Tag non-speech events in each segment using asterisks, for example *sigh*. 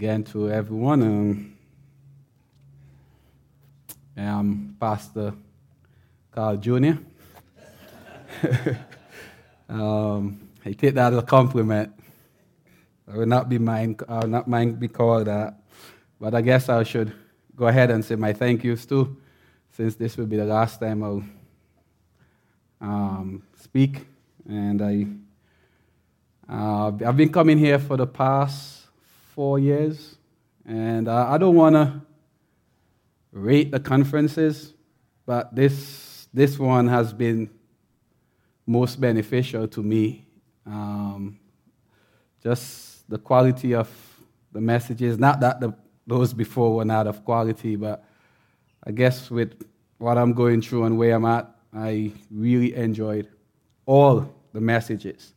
again to everyone. Um, I'm Pastor Carl Jr. *laughs* um, I take that as a compliment. I will not be mind, I will not mind be called that. But I guess I should go ahead and say my thank yous too, since this will be the last time I'll um, speak. And I, uh, I've been coming here for the past four years, and uh, I don't want to rate the conferences, but this, this one has been most beneficial to me. Um, just the quality of the messages, not that the, those before were not of quality, but I guess with what I'm going through and where I'm at, I really enjoyed all the messages.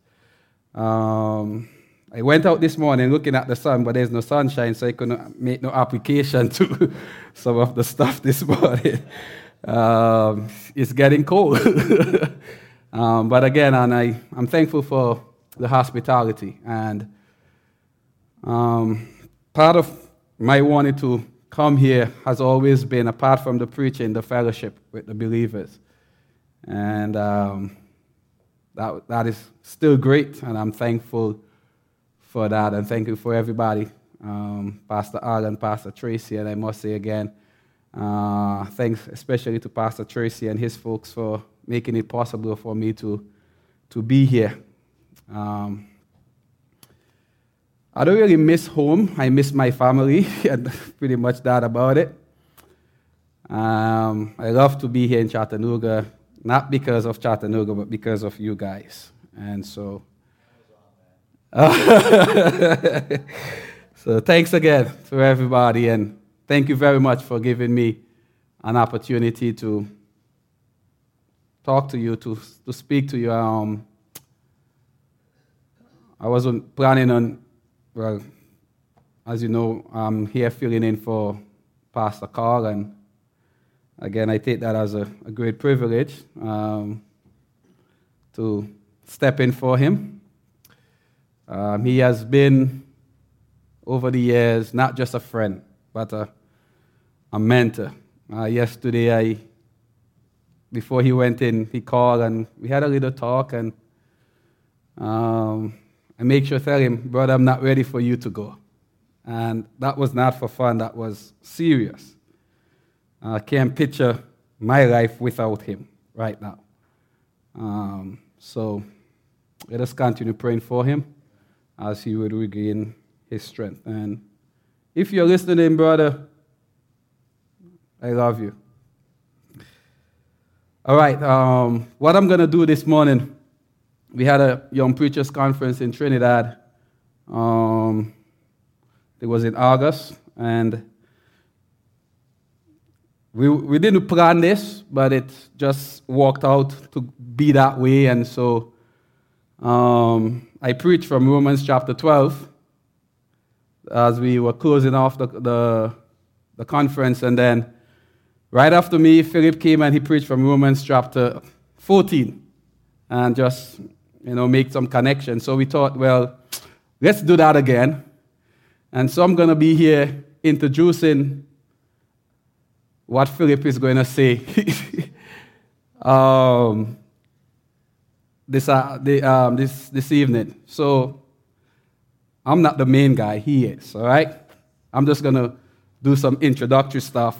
Um, I went out this morning looking at the sun, but there's no sunshine, so I couldn't make no application to *laughs* some of the stuff this morning. Um, it's getting cold. *laughs* um, but again, and I, I'm thankful for the hospitality. And um, part of my wanting to come here has always been, apart from the preaching, the fellowship with the believers. And um, that, that is still great, and I'm thankful for that. And thank you for everybody, um, Pastor Alan, Pastor Tracy, and I must say again, uh, thanks especially to Pastor Tracy and his folks for making it possible for me to, to be here. Um, I don't really miss home. I miss my family, *laughs* and pretty much that about it. Um, I love to be here in Chattanooga not because of Chattanooga, but because of you guys. And so, *laughs* so thanks again to everybody, and thank you very much for giving me an opportunity to talk to you, to, to speak to you. Um, I wasn't planning on, well, as you know, I'm here filling in for Pastor Carl, and Again, I take that as a, a great privilege um, to step in for him. Um, he has been, over the years, not just a friend, but a, a mentor. Uh, yesterday, I, before he went in, he called and we had a little talk, and um, I make sure tell him, brother, I'm not ready for you to go. And that was not for fun, that was serious. I can't picture my life without him right now. Um, so let us continue praying for him as he would regain his strength. And if you're listening, brother, I love you. All right, um, what I'm going to do this morning, we had a young preachers conference in Trinidad. Um, it was in August, and we, we didn't plan this, but it just worked out to be that way. And so um, I preached from Romans chapter 12 as we were closing off the, the, the conference. And then right after me, Philip came and he preached from Romans chapter 14 and just, you know, make some connections. So we thought, well, let's do that again. And so I'm going to be here introducing what Philip is going to say *laughs* um, this, uh, the, um, this, this evening. So I'm not the main guy, he is, all right? I'm just going to do some introductory stuff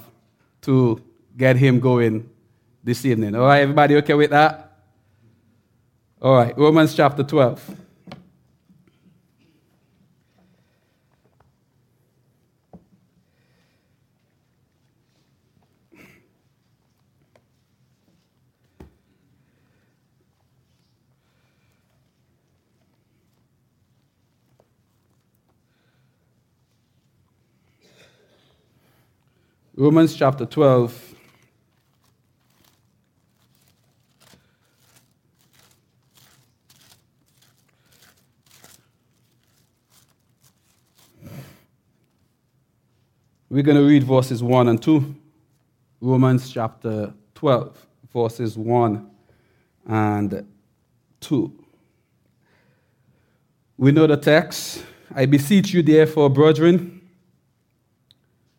to get him going this evening. All right, everybody okay with that? All right, Romans chapter 12. Romans chapter 12. We're going to read verses 1 and 2. Romans chapter 12, verses 1 and 2. We know the text. I beseech you, therefore, brethren,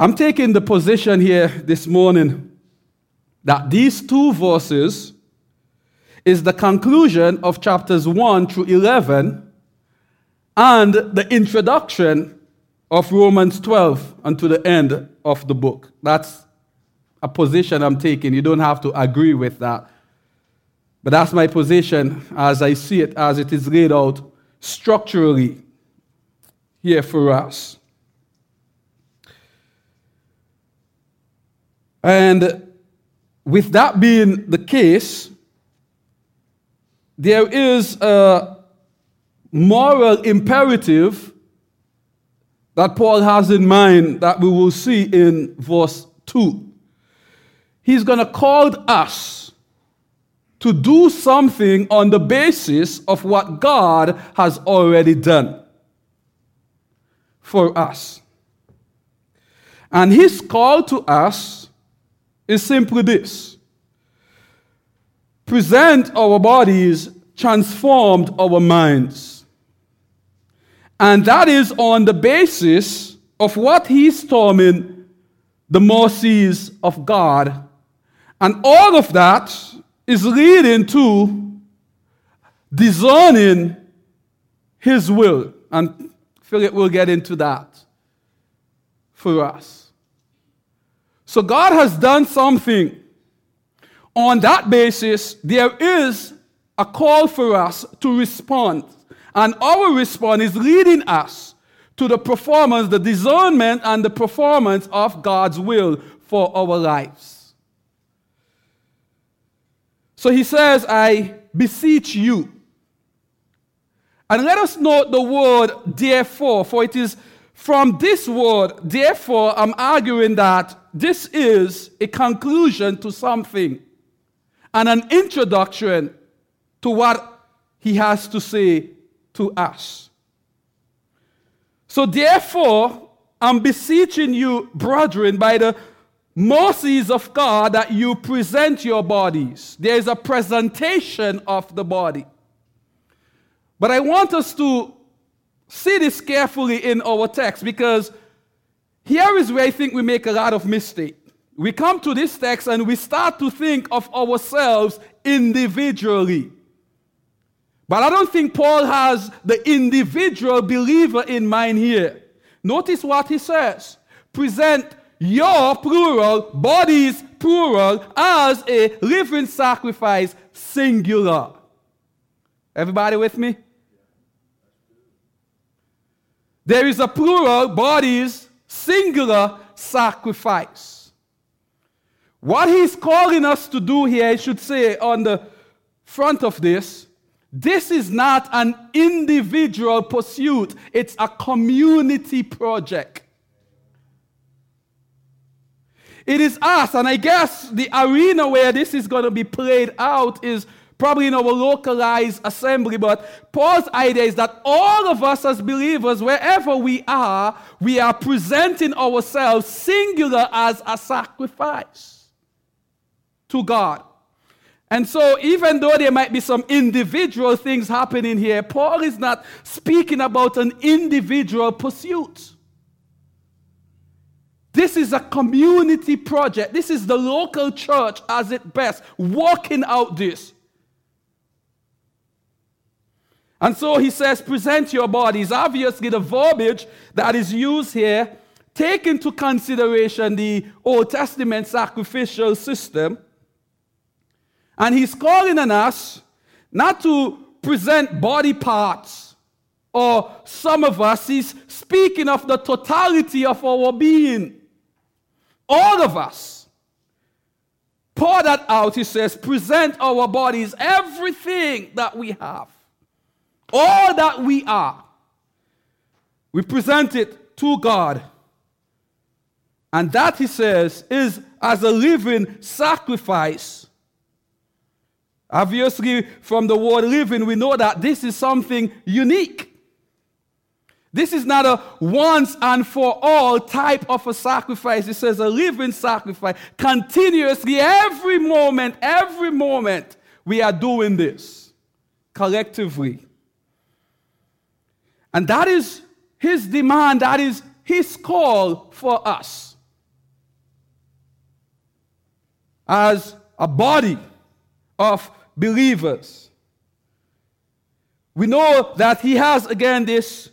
I'm taking the position here this morning that these two verses is the conclusion of chapters 1 through 11 and the introduction of Romans 12 unto the end of the book. That's a position I'm taking. You don't have to agree with that. But that's my position as I see it, as it is laid out structurally here for us. And with that being the case, there is a moral imperative that Paul has in mind that we will see in verse 2. He's going to call us to do something on the basis of what God has already done for us. And his call to us is simply this present our bodies, transformed our minds. And that is on the basis of what he's terming the mercies of God. And all of that is leading to discerning his will. And Philip will get into that for us. So God has done something. On that basis, there is a call for us to respond. And our response is leading us to the performance, the discernment, and the performance of God's will for our lives. So he says, I beseech you. And let us note the word therefore, for it is from this word, therefore, I'm arguing that this is a conclusion to something and an introduction to what he has to say to us. So, therefore, I'm beseeching you, brethren, by the mercies of God, that you present your bodies. There is a presentation of the body. But I want us to see this carefully in our text because here is where I think we make a lot of mistake. We come to this text and we start to think of ourselves individually. But I don't think Paul has the individual believer in mind here. Notice what he says present your plural, bodies plural, as a living sacrifice, singular. Everybody with me? There is a plural, bodies, singular sacrifice. What he's calling us to do here, I should say on the front of this, this is not an individual pursuit, it's a community project. It is us, and I guess the arena where this is going to be played out is probably in our localized assembly. But Paul's idea is that all of us as believers, wherever we are, we are presenting ourselves singular as a sacrifice to God. And so, even though there might be some individual things happening here, Paul is not speaking about an individual pursuit. This is a community project. This is the local church, as it best, working out this. And so he says, present your bodies. Obviously, the verbiage that is used here, take into consideration the Old Testament sacrificial system and he's calling on us not to present body parts or some of us. He's speaking of the totality of our being. All of us. Pour that out, he says, present our bodies, everything that we have, all that we are. We present it to God And that, he says, is as a living sacrifice. Obviously, from the word living, we know that this is something unique. This is not a once and for all type of a sacrifice. It says a living sacrifice. Continuously, every moment, every moment, we are doing this collectively. And that is his demand, that is his call for us. As a body of believers, we know that he has again this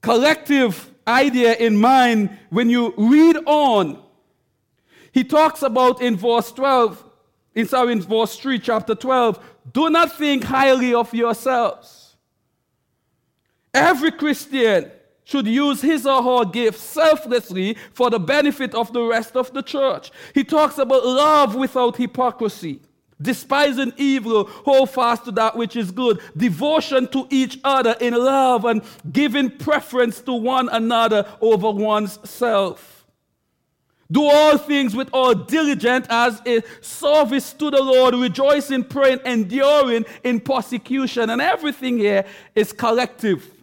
collective idea in mind when you read on. He talks about in verse 12, in, sorry, in verse 3, chapter 12, do not think highly of yourselves. Every Christian should use his or her gift selflessly for the benefit of the rest of the church. He talks about love without hypocrisy, despising evil, hold fast to that which is good, devotion to each other in love, and giving preference to one another over one's self. Do all things with all diligence as a service to the Lord, rejoicing, praying, enduring in persecution. And everything here is collective.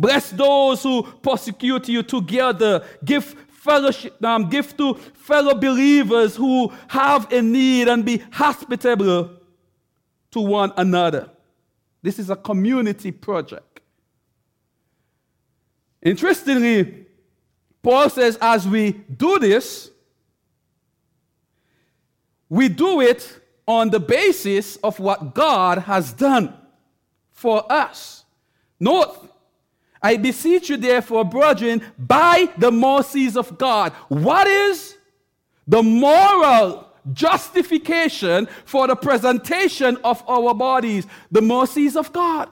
Bless those who persecute you together. Give fellowship, um, give to fellow believers who have a need and be hospitable to one another. This is a community project. Interestingly, Paul says, as we do this, we do it on the basis of what God has done for us. Note, I beseech you, therefore, brethren, by the mercies of God. What is the moral justification for the presentation of our bodies? The mercies of God.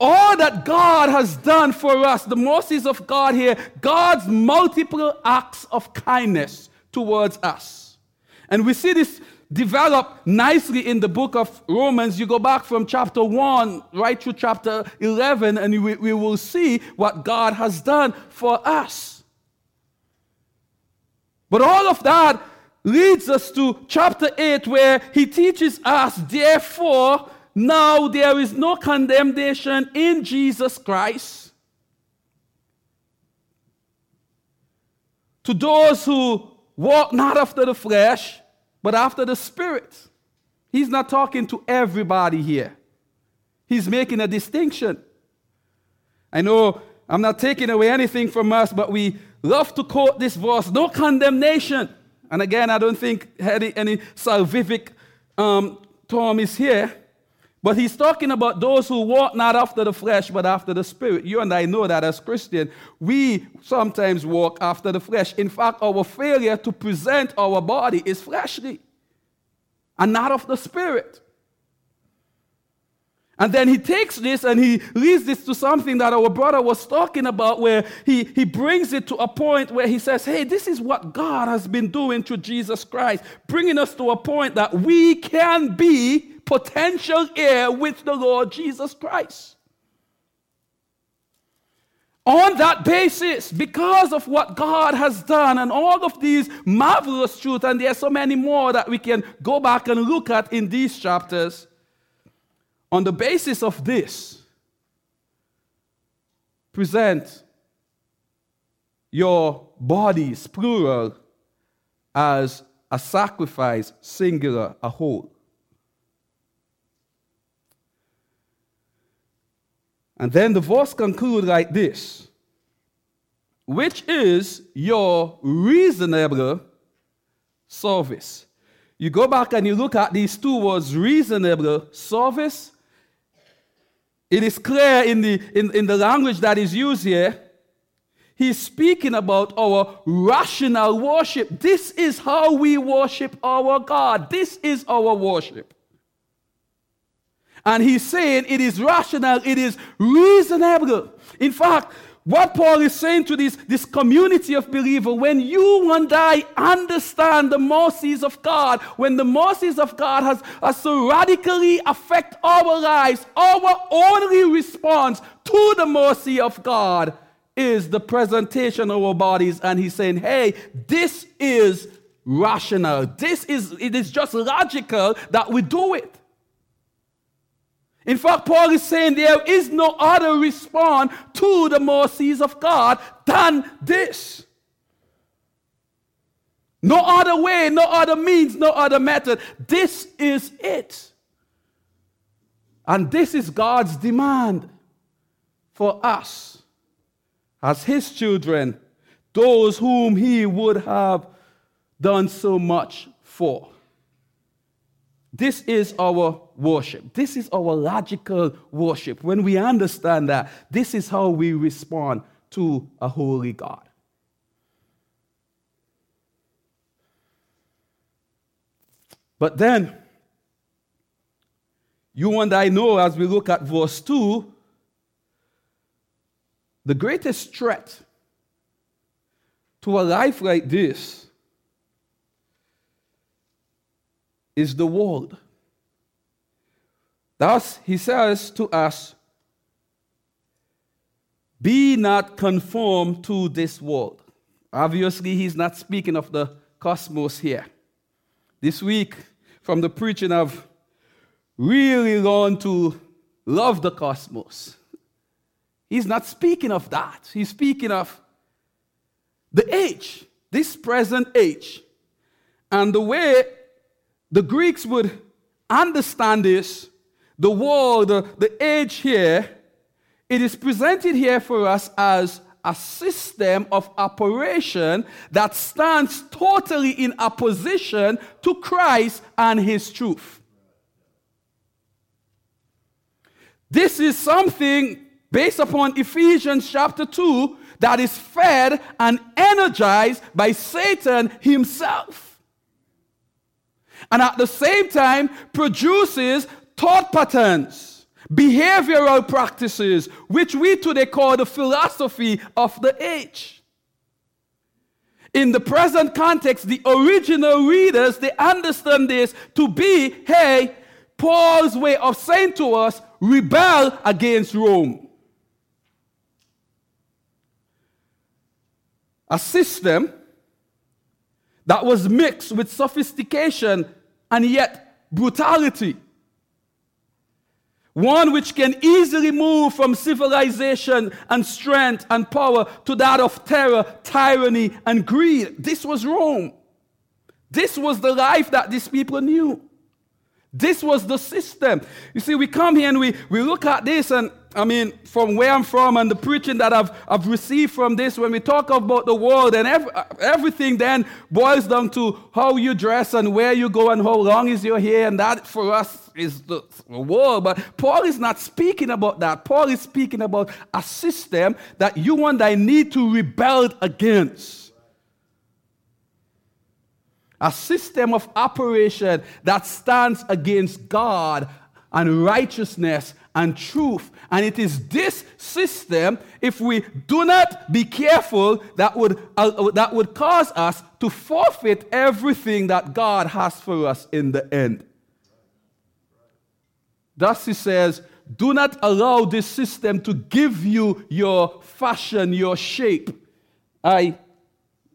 All that God has done for us, the mercies of God here, God's multiple acts of kindness towards us. And we see this develop nicely in the book of Romans. You go back from chapter 1 right through chapter 11, and we, we will see what God has done for us. But all of that leads us to chapter 8, where he teaches us, therefore, now there is no condemnation in Jesus Christ. To those who walk not after the flesh, but after the Spirit. He's not talking to everybody here, he's making a distinction. I know I'm not taking away anything from us, but we love to quote this verse no condemnation. And again, I don't think any, any salvific um, term is here. But he's talking about those who walk not after the flesh, but after the spirit. You and I know that as Christians, we sometimes walk after the flesh. In fact, our failure to present our body is fleshly and not of the spirit. And then he takes this and he leads this to something that our brother was talking about, where he, he brings it to a point where he says, Hey, this is what God has been doing through Jesus Christ, bringing us to a point that we can be potential heir with the Lord Jesus Christ. On that basis, because of what God has done and all of these marvelous truths, and there are so many more that we can go back and look at in these chapters, on the basis of this, present your bodies, plural, as a sacrifice, singular, a whole. And then the verse concludes like this which is your reasonable service. You go back and you look at these two words, reasonable service. It is clear in the, in, in the language that is used here. He's speaking about our rational worship. This is how we worship our God. This is our worship. And he's saying it is rational, it is reasonable. In fact, what Paul is saying to this, this community of believers, when you and I understand the mercies of God, when the mercies of God has, has so radically affect our lives, our only response to the mercy of God is the presentation of our bodies. And he's saying, hey, this is rational. This is, it is just logical that we do it. In fact, Paul is saying there is no other response to the mercies of God than this. No other way, no other means, no other method. This is it. And this is God's demand for us as His children, those whom He would have done so much for. This is our worship. This is our logical worship. When we understand that, this is how we respond to a holy God. But then, you and I know as we look at verse 2, the greatest threat to a life like this is the world. Thus, he says to us, Be not conformed to this world. Obviously, he's not speaking of the cosmos here. This week, from the preaching, I've really learned to love the cosmos. He's not speaking of that. He's speaking of the age, this present age. And the way the Greeks would understand this, the world, the, the age here, it is presented here for us as a system of operation that stands totally in opposition to Christ and his truth. This is something based upon Ephesians chapter 2 that is fed and energized by Satan himself. And at the same time produces thought patterns, behavioral practices, which we today call the philosophy of the age. In the present context, the original readers, they understand this to be, hey, Paul's way of saying to us, rebel against Rome. A system that was mixed with sophistication and yet brutality. One which can easily move from civilization and strength and power to that of terror, tyranny, and greed. This was Rome. This was the life that these people knew. This was the system. You see, we come here and we, we look at this, and I mean, from where I'm from and the preaching that I've, I've received from this, when we talk about the world and every, everything then boils down to how you dress and where you go and how long is your hair, and that for us is the world. But Paul is not speaking about that. Paul is speaking about a system that you and I need to rebel against a system of operation that stands against God and righteousness and truth. And it is this system, if we do not be careful, that would, uh, that would cause us to forfeit everything that God has for us in the end. Thus, he says, do not allow this system to give you your fashion, your shape. I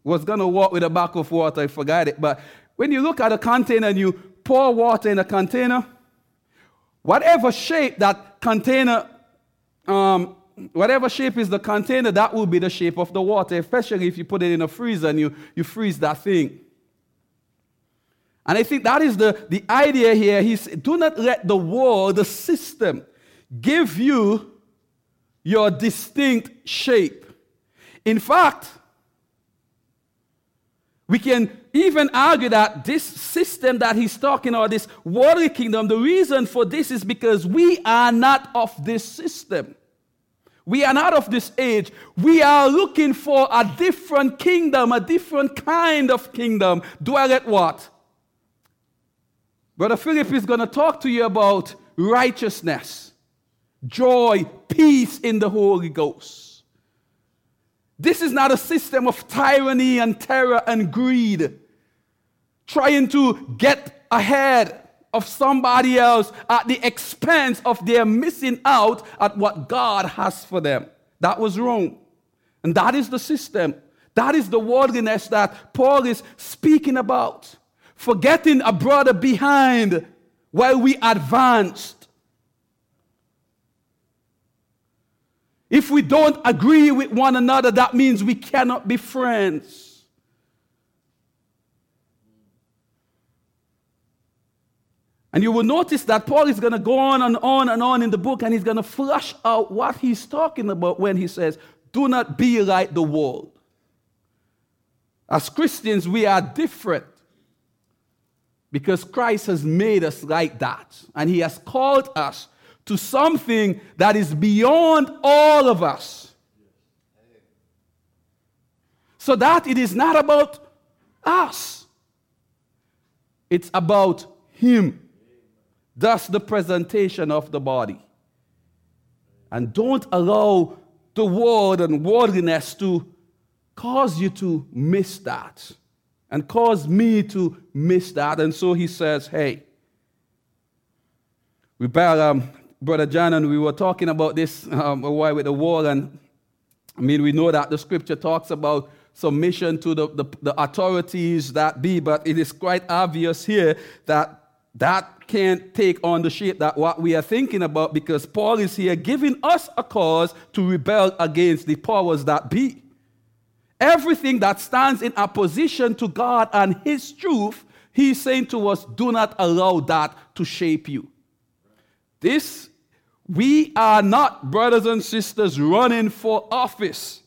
was going to walk with a bucket of water, I forgot it. But when you look at a container and you pour water in a container, whatever shape that container, um, whatever shape is the container, that will be the shape of the water, especially if you put it in a freezer and you, you freeze that thing. And I think that is the, the idea here. He's do not let the world, the system, give you your distinct shape. In fact, we can even argue that this system that he's talking about, this worldly kingdom, the reason for this is because we are not of this system. We are not of this age. We are looking for a different kingdom, a different kind of kingdom. Dwell at what? Brother Philip is going to talk to you about righteousness, joy, peace in the Holy Ghost. This is not a system of tyranny and terror and greed, trying to get ahead of somebody else at the expense of their missing out at what God has for them. That was Rome. And that is the system. That is the worldliness that Paul is speaking about. Forgetting a brother behind while we advanced. If we don't agree with one another, that means we cannot be friends. And you will notice that Paul is going to go on and on and on in the book, and he's going to flush out what he's talking about when he says, Do not be like the world. As Christians, we are different because Christ has made us like that, and he has called us to something that is beyond all of us. So that it is not about us, it's about him. Thus, the presentation of the body. And don't allow the world and worldliness to cause you to miss that and cause me to miss that. And so he says, hey, we better, um, Brother John, and we were talking about this um, a while with the war. And I mean, we know that the scripture talks about submission to the, the, the authorities that be, but it is quite obvious here that that can't take on the shape that what we are thinking about because Paul is here giving us a cause to rebel against the powers that be. Everything that stands in opposition to God and His truth, He's saying to us, do not allow that to shape you. This, we are not brothers and sisters running for office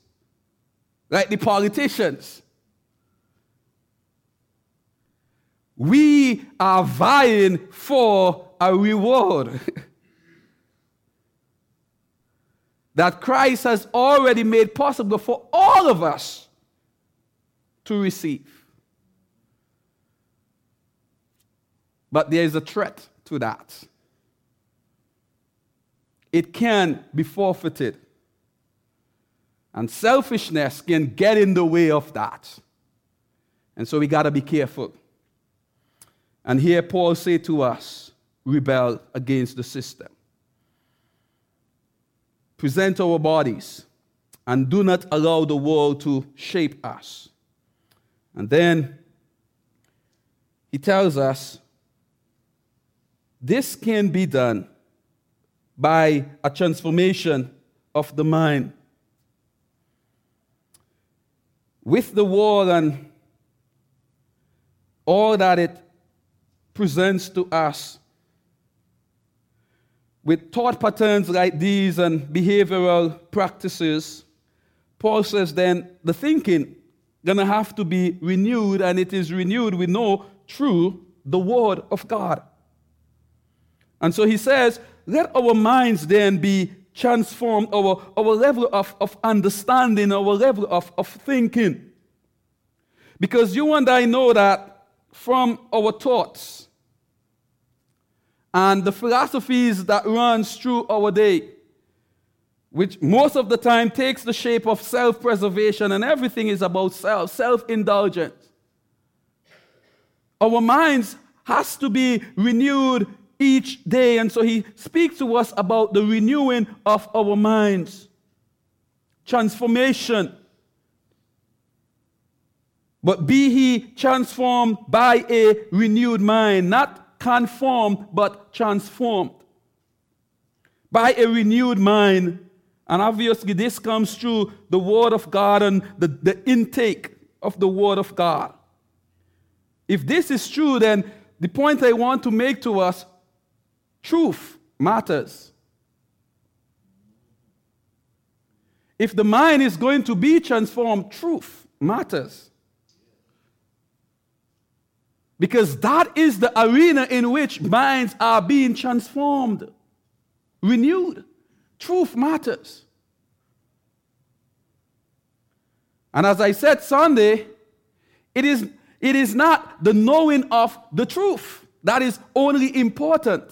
like the politicians. We are vying for a reward *laughs* that Christ has already made possible for all of us to receive. But there is a threat to that. It can be forfeited. And selfishness can get in the way of that. And so we got to be careful. And here Paul say to us, rebel against the system. Present our bodies and do not allow the world to shape us. And then he tells us this can be done by a transformation of the mind. With the world and all that it presents to us. With thought patterns like these and behavioral practices, Paul says then the thinking gonna have to be renewed, and it is renewed, we know, through the word of God. And so he says, let our minds then be transformed, our, our level of, of understanding, our level of, of thinking. Because you and I know that from our thoughts, and the philosophies that runs through our day, which most of the time takes the shape of self-preservation and everything is about self, self-indulgence. Our minds has to be renewed each day. And so he speaks to us about the renewing of our minds, transformation. But be he transformed by a renewed mind, not conformed, but transformed by a renewed mind. And obviously, this comes through the Word of God and the, the intake of the Word of God. If this is true, then the point I want to make to us truth matters. If the mind is going to be transformed, truth matters. Because that is the arena in which minds are being transformed, renewed. Truth matters. And as I said Sunday, it is, it is not the knowing of the truth that is only important,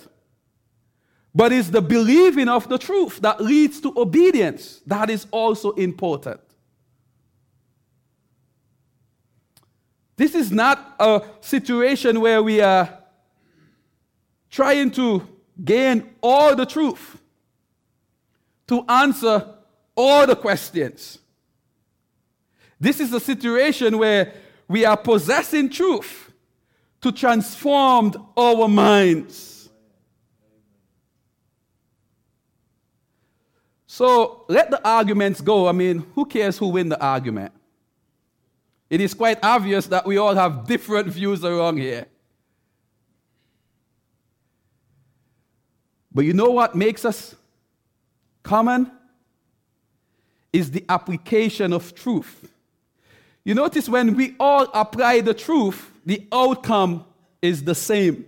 but it's the believing of the truth that leads to obedience that is also important. This is not a situation where we are trying to gain all the truth, to answer all the questions. This is a situation where we are possessing truth to transform our minds. So let the arguments go. I mean, who cares who win the argument? It is quite obvious that we all have different views around here. But you know what makes us common? Is the application of truth. You notice when we all apply the truth, the outcome is the same.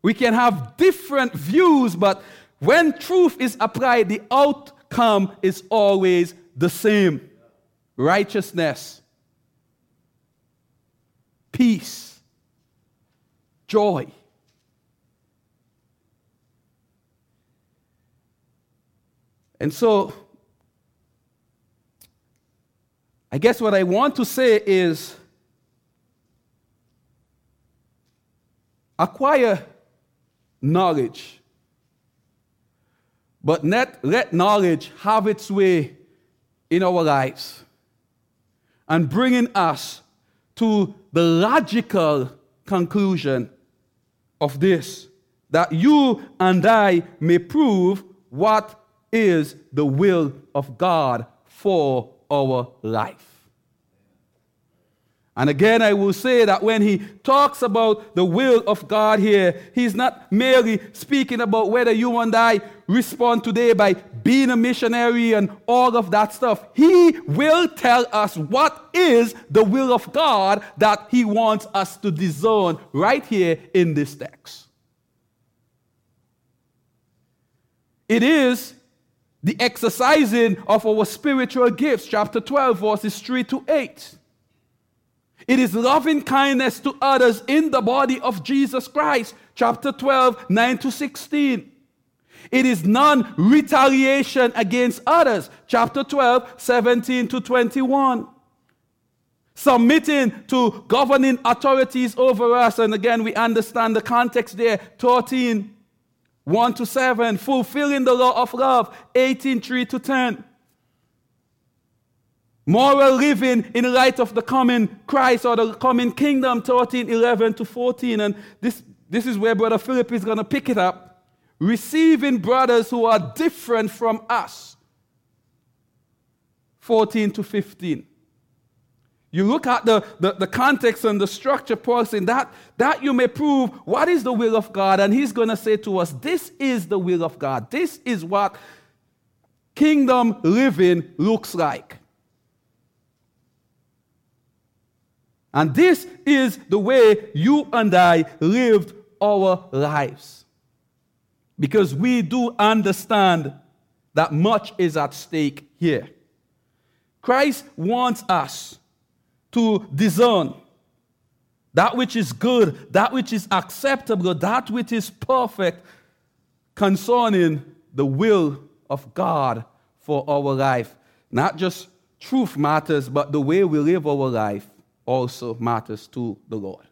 We can have different views, but when truth is applied, the outcome is always the same righteousness, peace, joy. And so, I guess what I want to say is acquire knowledge, but let, let knowledge have its way in our lives and bringing us to the logical conclusion of this that you and I may prove what is the will of God for our life. And again, I will say that when he talks about the will of God here, he's not merely speaking about whether you and I respond today by being a missionary and all of that stuff. He will tell us what is the will of God that he wants us to discern right here in this text. It is the exercising of our spiritual gifts, chapter 12, verses 3 to 8. It is loving kindness to others in the body of Jesus Christ, chapter 12, 9 to 16. It is non retaliation against others, chapter 12, 17 to 21. Submitting to governing authorities over us, and again, we understand the context there, 13, 1 to 7. Fulfilling the law of love, 18, 3 to 10. Moral living in light of the coming Christ or the coming kingdom, 13, 11 to 14. And this, this is where Brother Philip is going to pick it up. Receiving brothers who are different from us, 14 to 15. You look at the, the, the, context and the structure, Paul saying that, that you may prove what is the will of God. And he's going to say to us, this is the will of God. This is what kingdom living looks like. And this is the way you and I lived our lives. Because we do understand that much is at stake here. Christ wants us to discern that which is good, that which is acceptable, that which is perfect concerning the will of God for our life. Not just truth matters, but the way we live our life also matters to the Lord.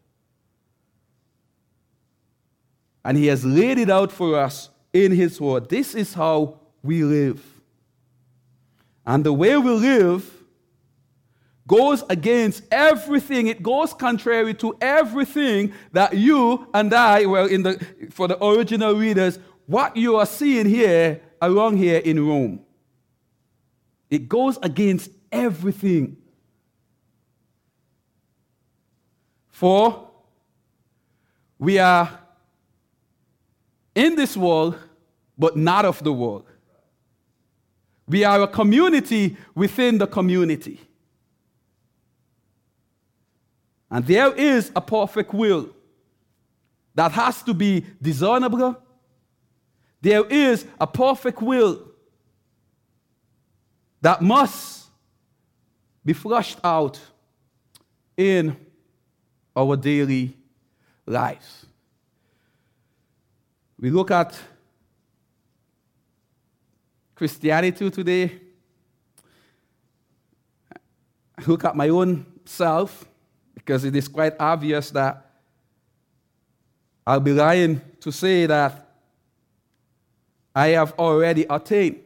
And He has laid it out for us in His Word. This is how we live. And the way we live goes against everything. It goes contrary to everything that you and I, well, in the, for the original readers, what you are seeing here, around here in Rome. It goes against everything For we are in this world, but not of the world. We are a community within the community. And there is a perfect will that has to be discernible. There is a perfect will that must be flushed out in our daily lives. We look at Christianity today. I look at my own self because it is quite obvious that I'll be lying to say that I have already attained.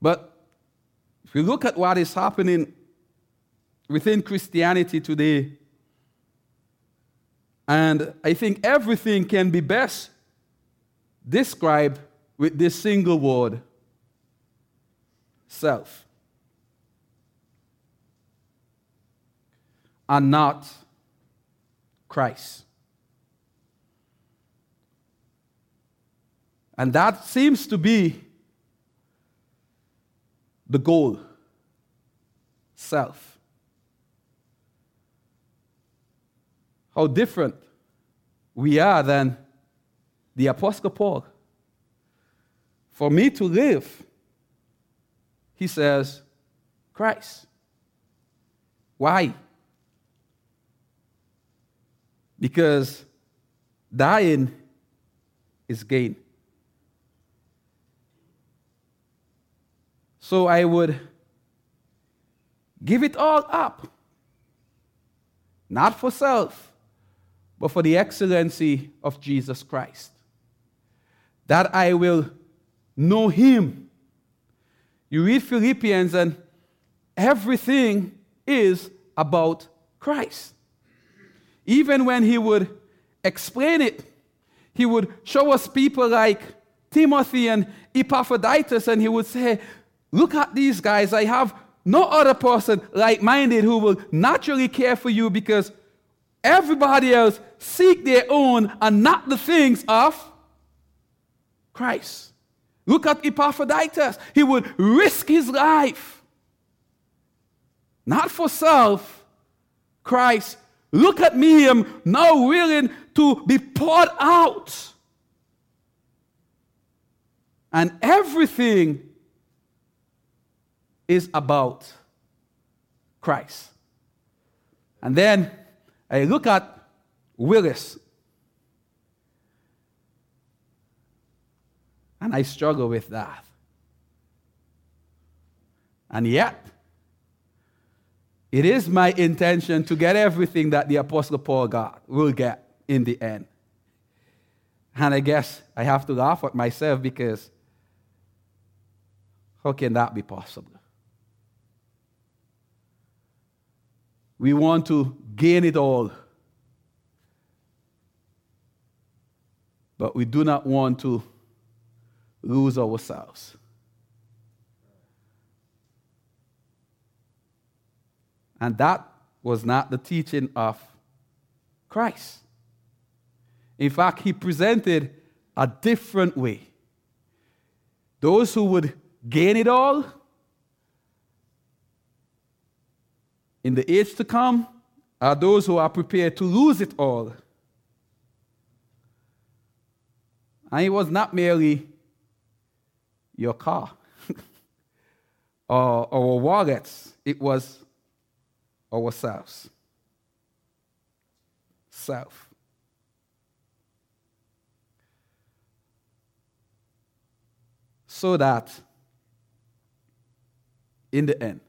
But if we look at what is happening within Christianity today, and I think everything can be best described with this single word self. And not Christ. And that seems to be the goal self. How different we are than the Apostle Paul. For me to live, he says, Christ. Why? Because dying is gain. So I would give it all up, not for self, but for the excellency of Jesus Christ. That I will know Him. You read Philippians, and everything is about Christ. Even when He would explain it, He would show us people like Timothy and Epaphroditus, and He would say, Look at these guys. I have no other person like minded who will naturally care for you because everybody else seek their own and not the things of Christ. Look at Epaphroditus. He would risk his life, not for self, Christ. Look at me, I'm now willing to be poured out. And everything is about Christ. And then I look at Willis. And I struggle with that. And yet, it is my intention to get everything that the Apostle Paul got, will get in the end. And I guess I have to laugh at myself because how can that be possible? We want to gain it all. But we do not want to lose ourselves. And that was not the teaching of Christ. In fact, he presented a different way. Those who would gain it all in the age to come are those who are prepared to lose it all. And it was not merely your car *laughs* or our wallets, it was ourselves. Self. So that in the end,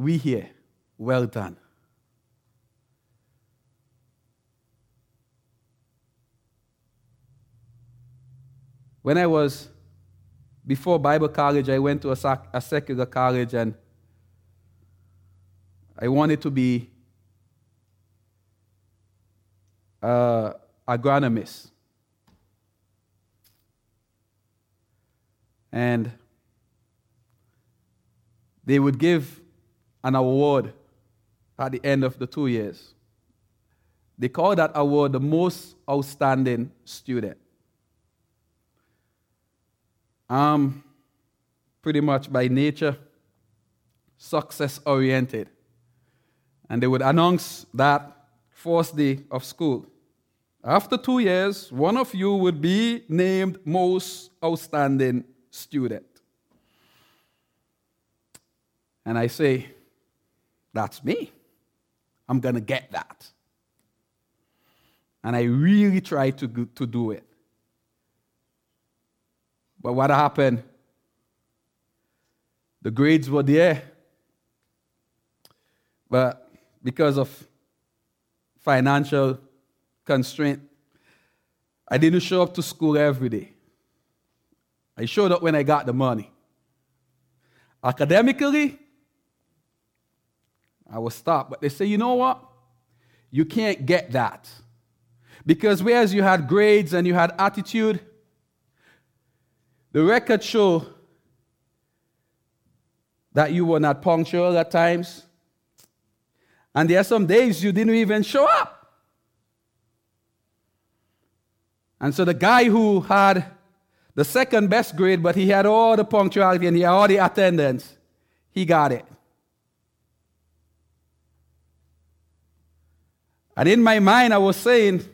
we hear, well done. When I was before Bible college, I went to a, a secular college and I wanted to be an agronomist. And they would give an award at the end of the two years. They call that award the most outstanding student. I'm pretty much by nature success oriented. And they would announce that first day of school. After two years, one of you would be named most outstanding student. And I say, that's me. I'm going to get that. And I really tried to, to do it. But what happened? The grades were there. But because of financial constraint, I didn't show up to school every day. I showed up when I got the money. Academically, I will stop. But they say, you know what? You can't get that. Because whereas you had grades and you had attitude, the records show that you were not punctual at times. And there are some days you didn't even show up. And so the guy who had the second best grade, but he had all the punctuality and he had all the attendance, he got it. And in my mind, I was saying,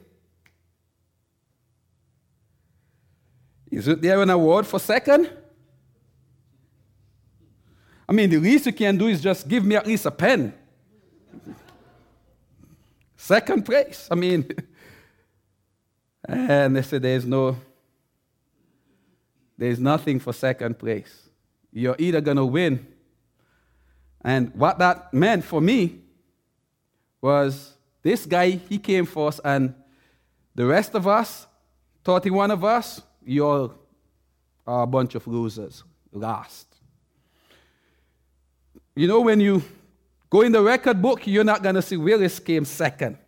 Isn't there an award for second? I mean, the least you can do is just give me at least a pen. *laughs* second place. I mean, *laughs* and they said there's no, there's nothing for second place. You're either going to win. And what that meant for me was this guy, he came first, and the rest of us, 31 of us, you all are a bunch of losers, last. You know, when you go in the record book, you're not going to see Willis came second.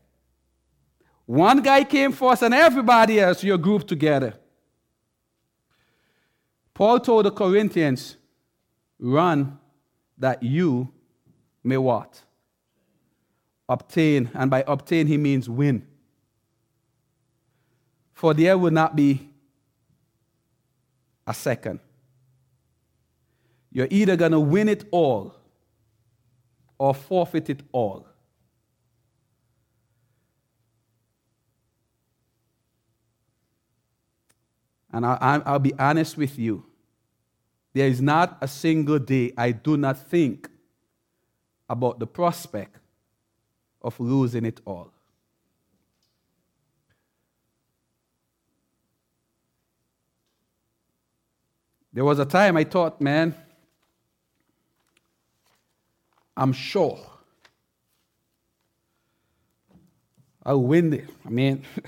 One guy came first, and everybody else, you're grouped together. Paul told the Corinthians, run that you may what? Obtain, and by obtain he means win. For there will not be a second. You're either going to win it all or forfeit it all. And I, will be honest with you. There is not a single day I do not think about the prospect of losing it all. There was a time I thought, man, I'm sure I'll win it. I mean, *laughs*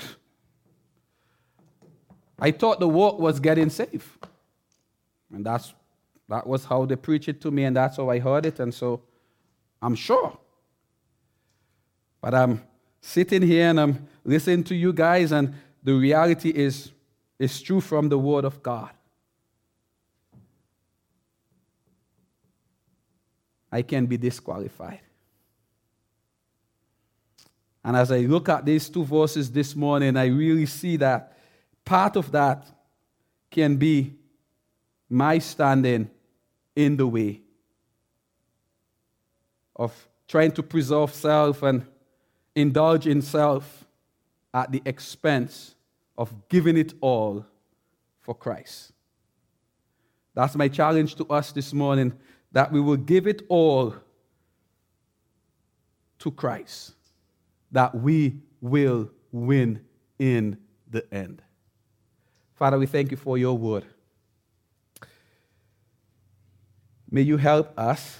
I thought the work was getting safe. And that's, that was how they preached it to me, and that's how I heard it. And so I'm sure. But I'm sitting here and I'm listening to you guys, and the reality is, is true from the Word of God. I can be disqualified. And as I look at these two verses this morning, I really see that part of that can be my standing in the way of trying to preserve self and indulge in self at the expense of giving it all for Christ. That's my challenge to us this morning that we will give it all to Christ, that we will win in the end. Father, we thank you for your word. May you help us.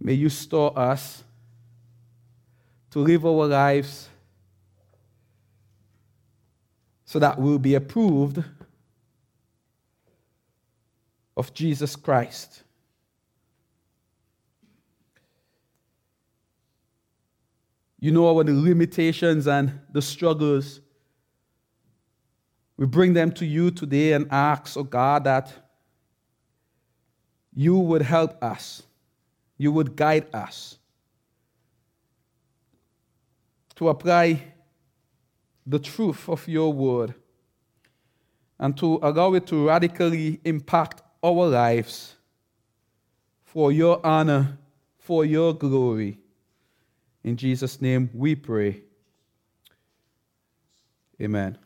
May you store us to live our lives so that we'll be approved of Jesus Christ. You know our limitations and the struggles. We bring them to you today and ask, oh God, that you would help us, you would guide us to apply the truth of your word and to allow it to radically impact our lives for your honor, for your glory. In Jesus' name we pray. Amen.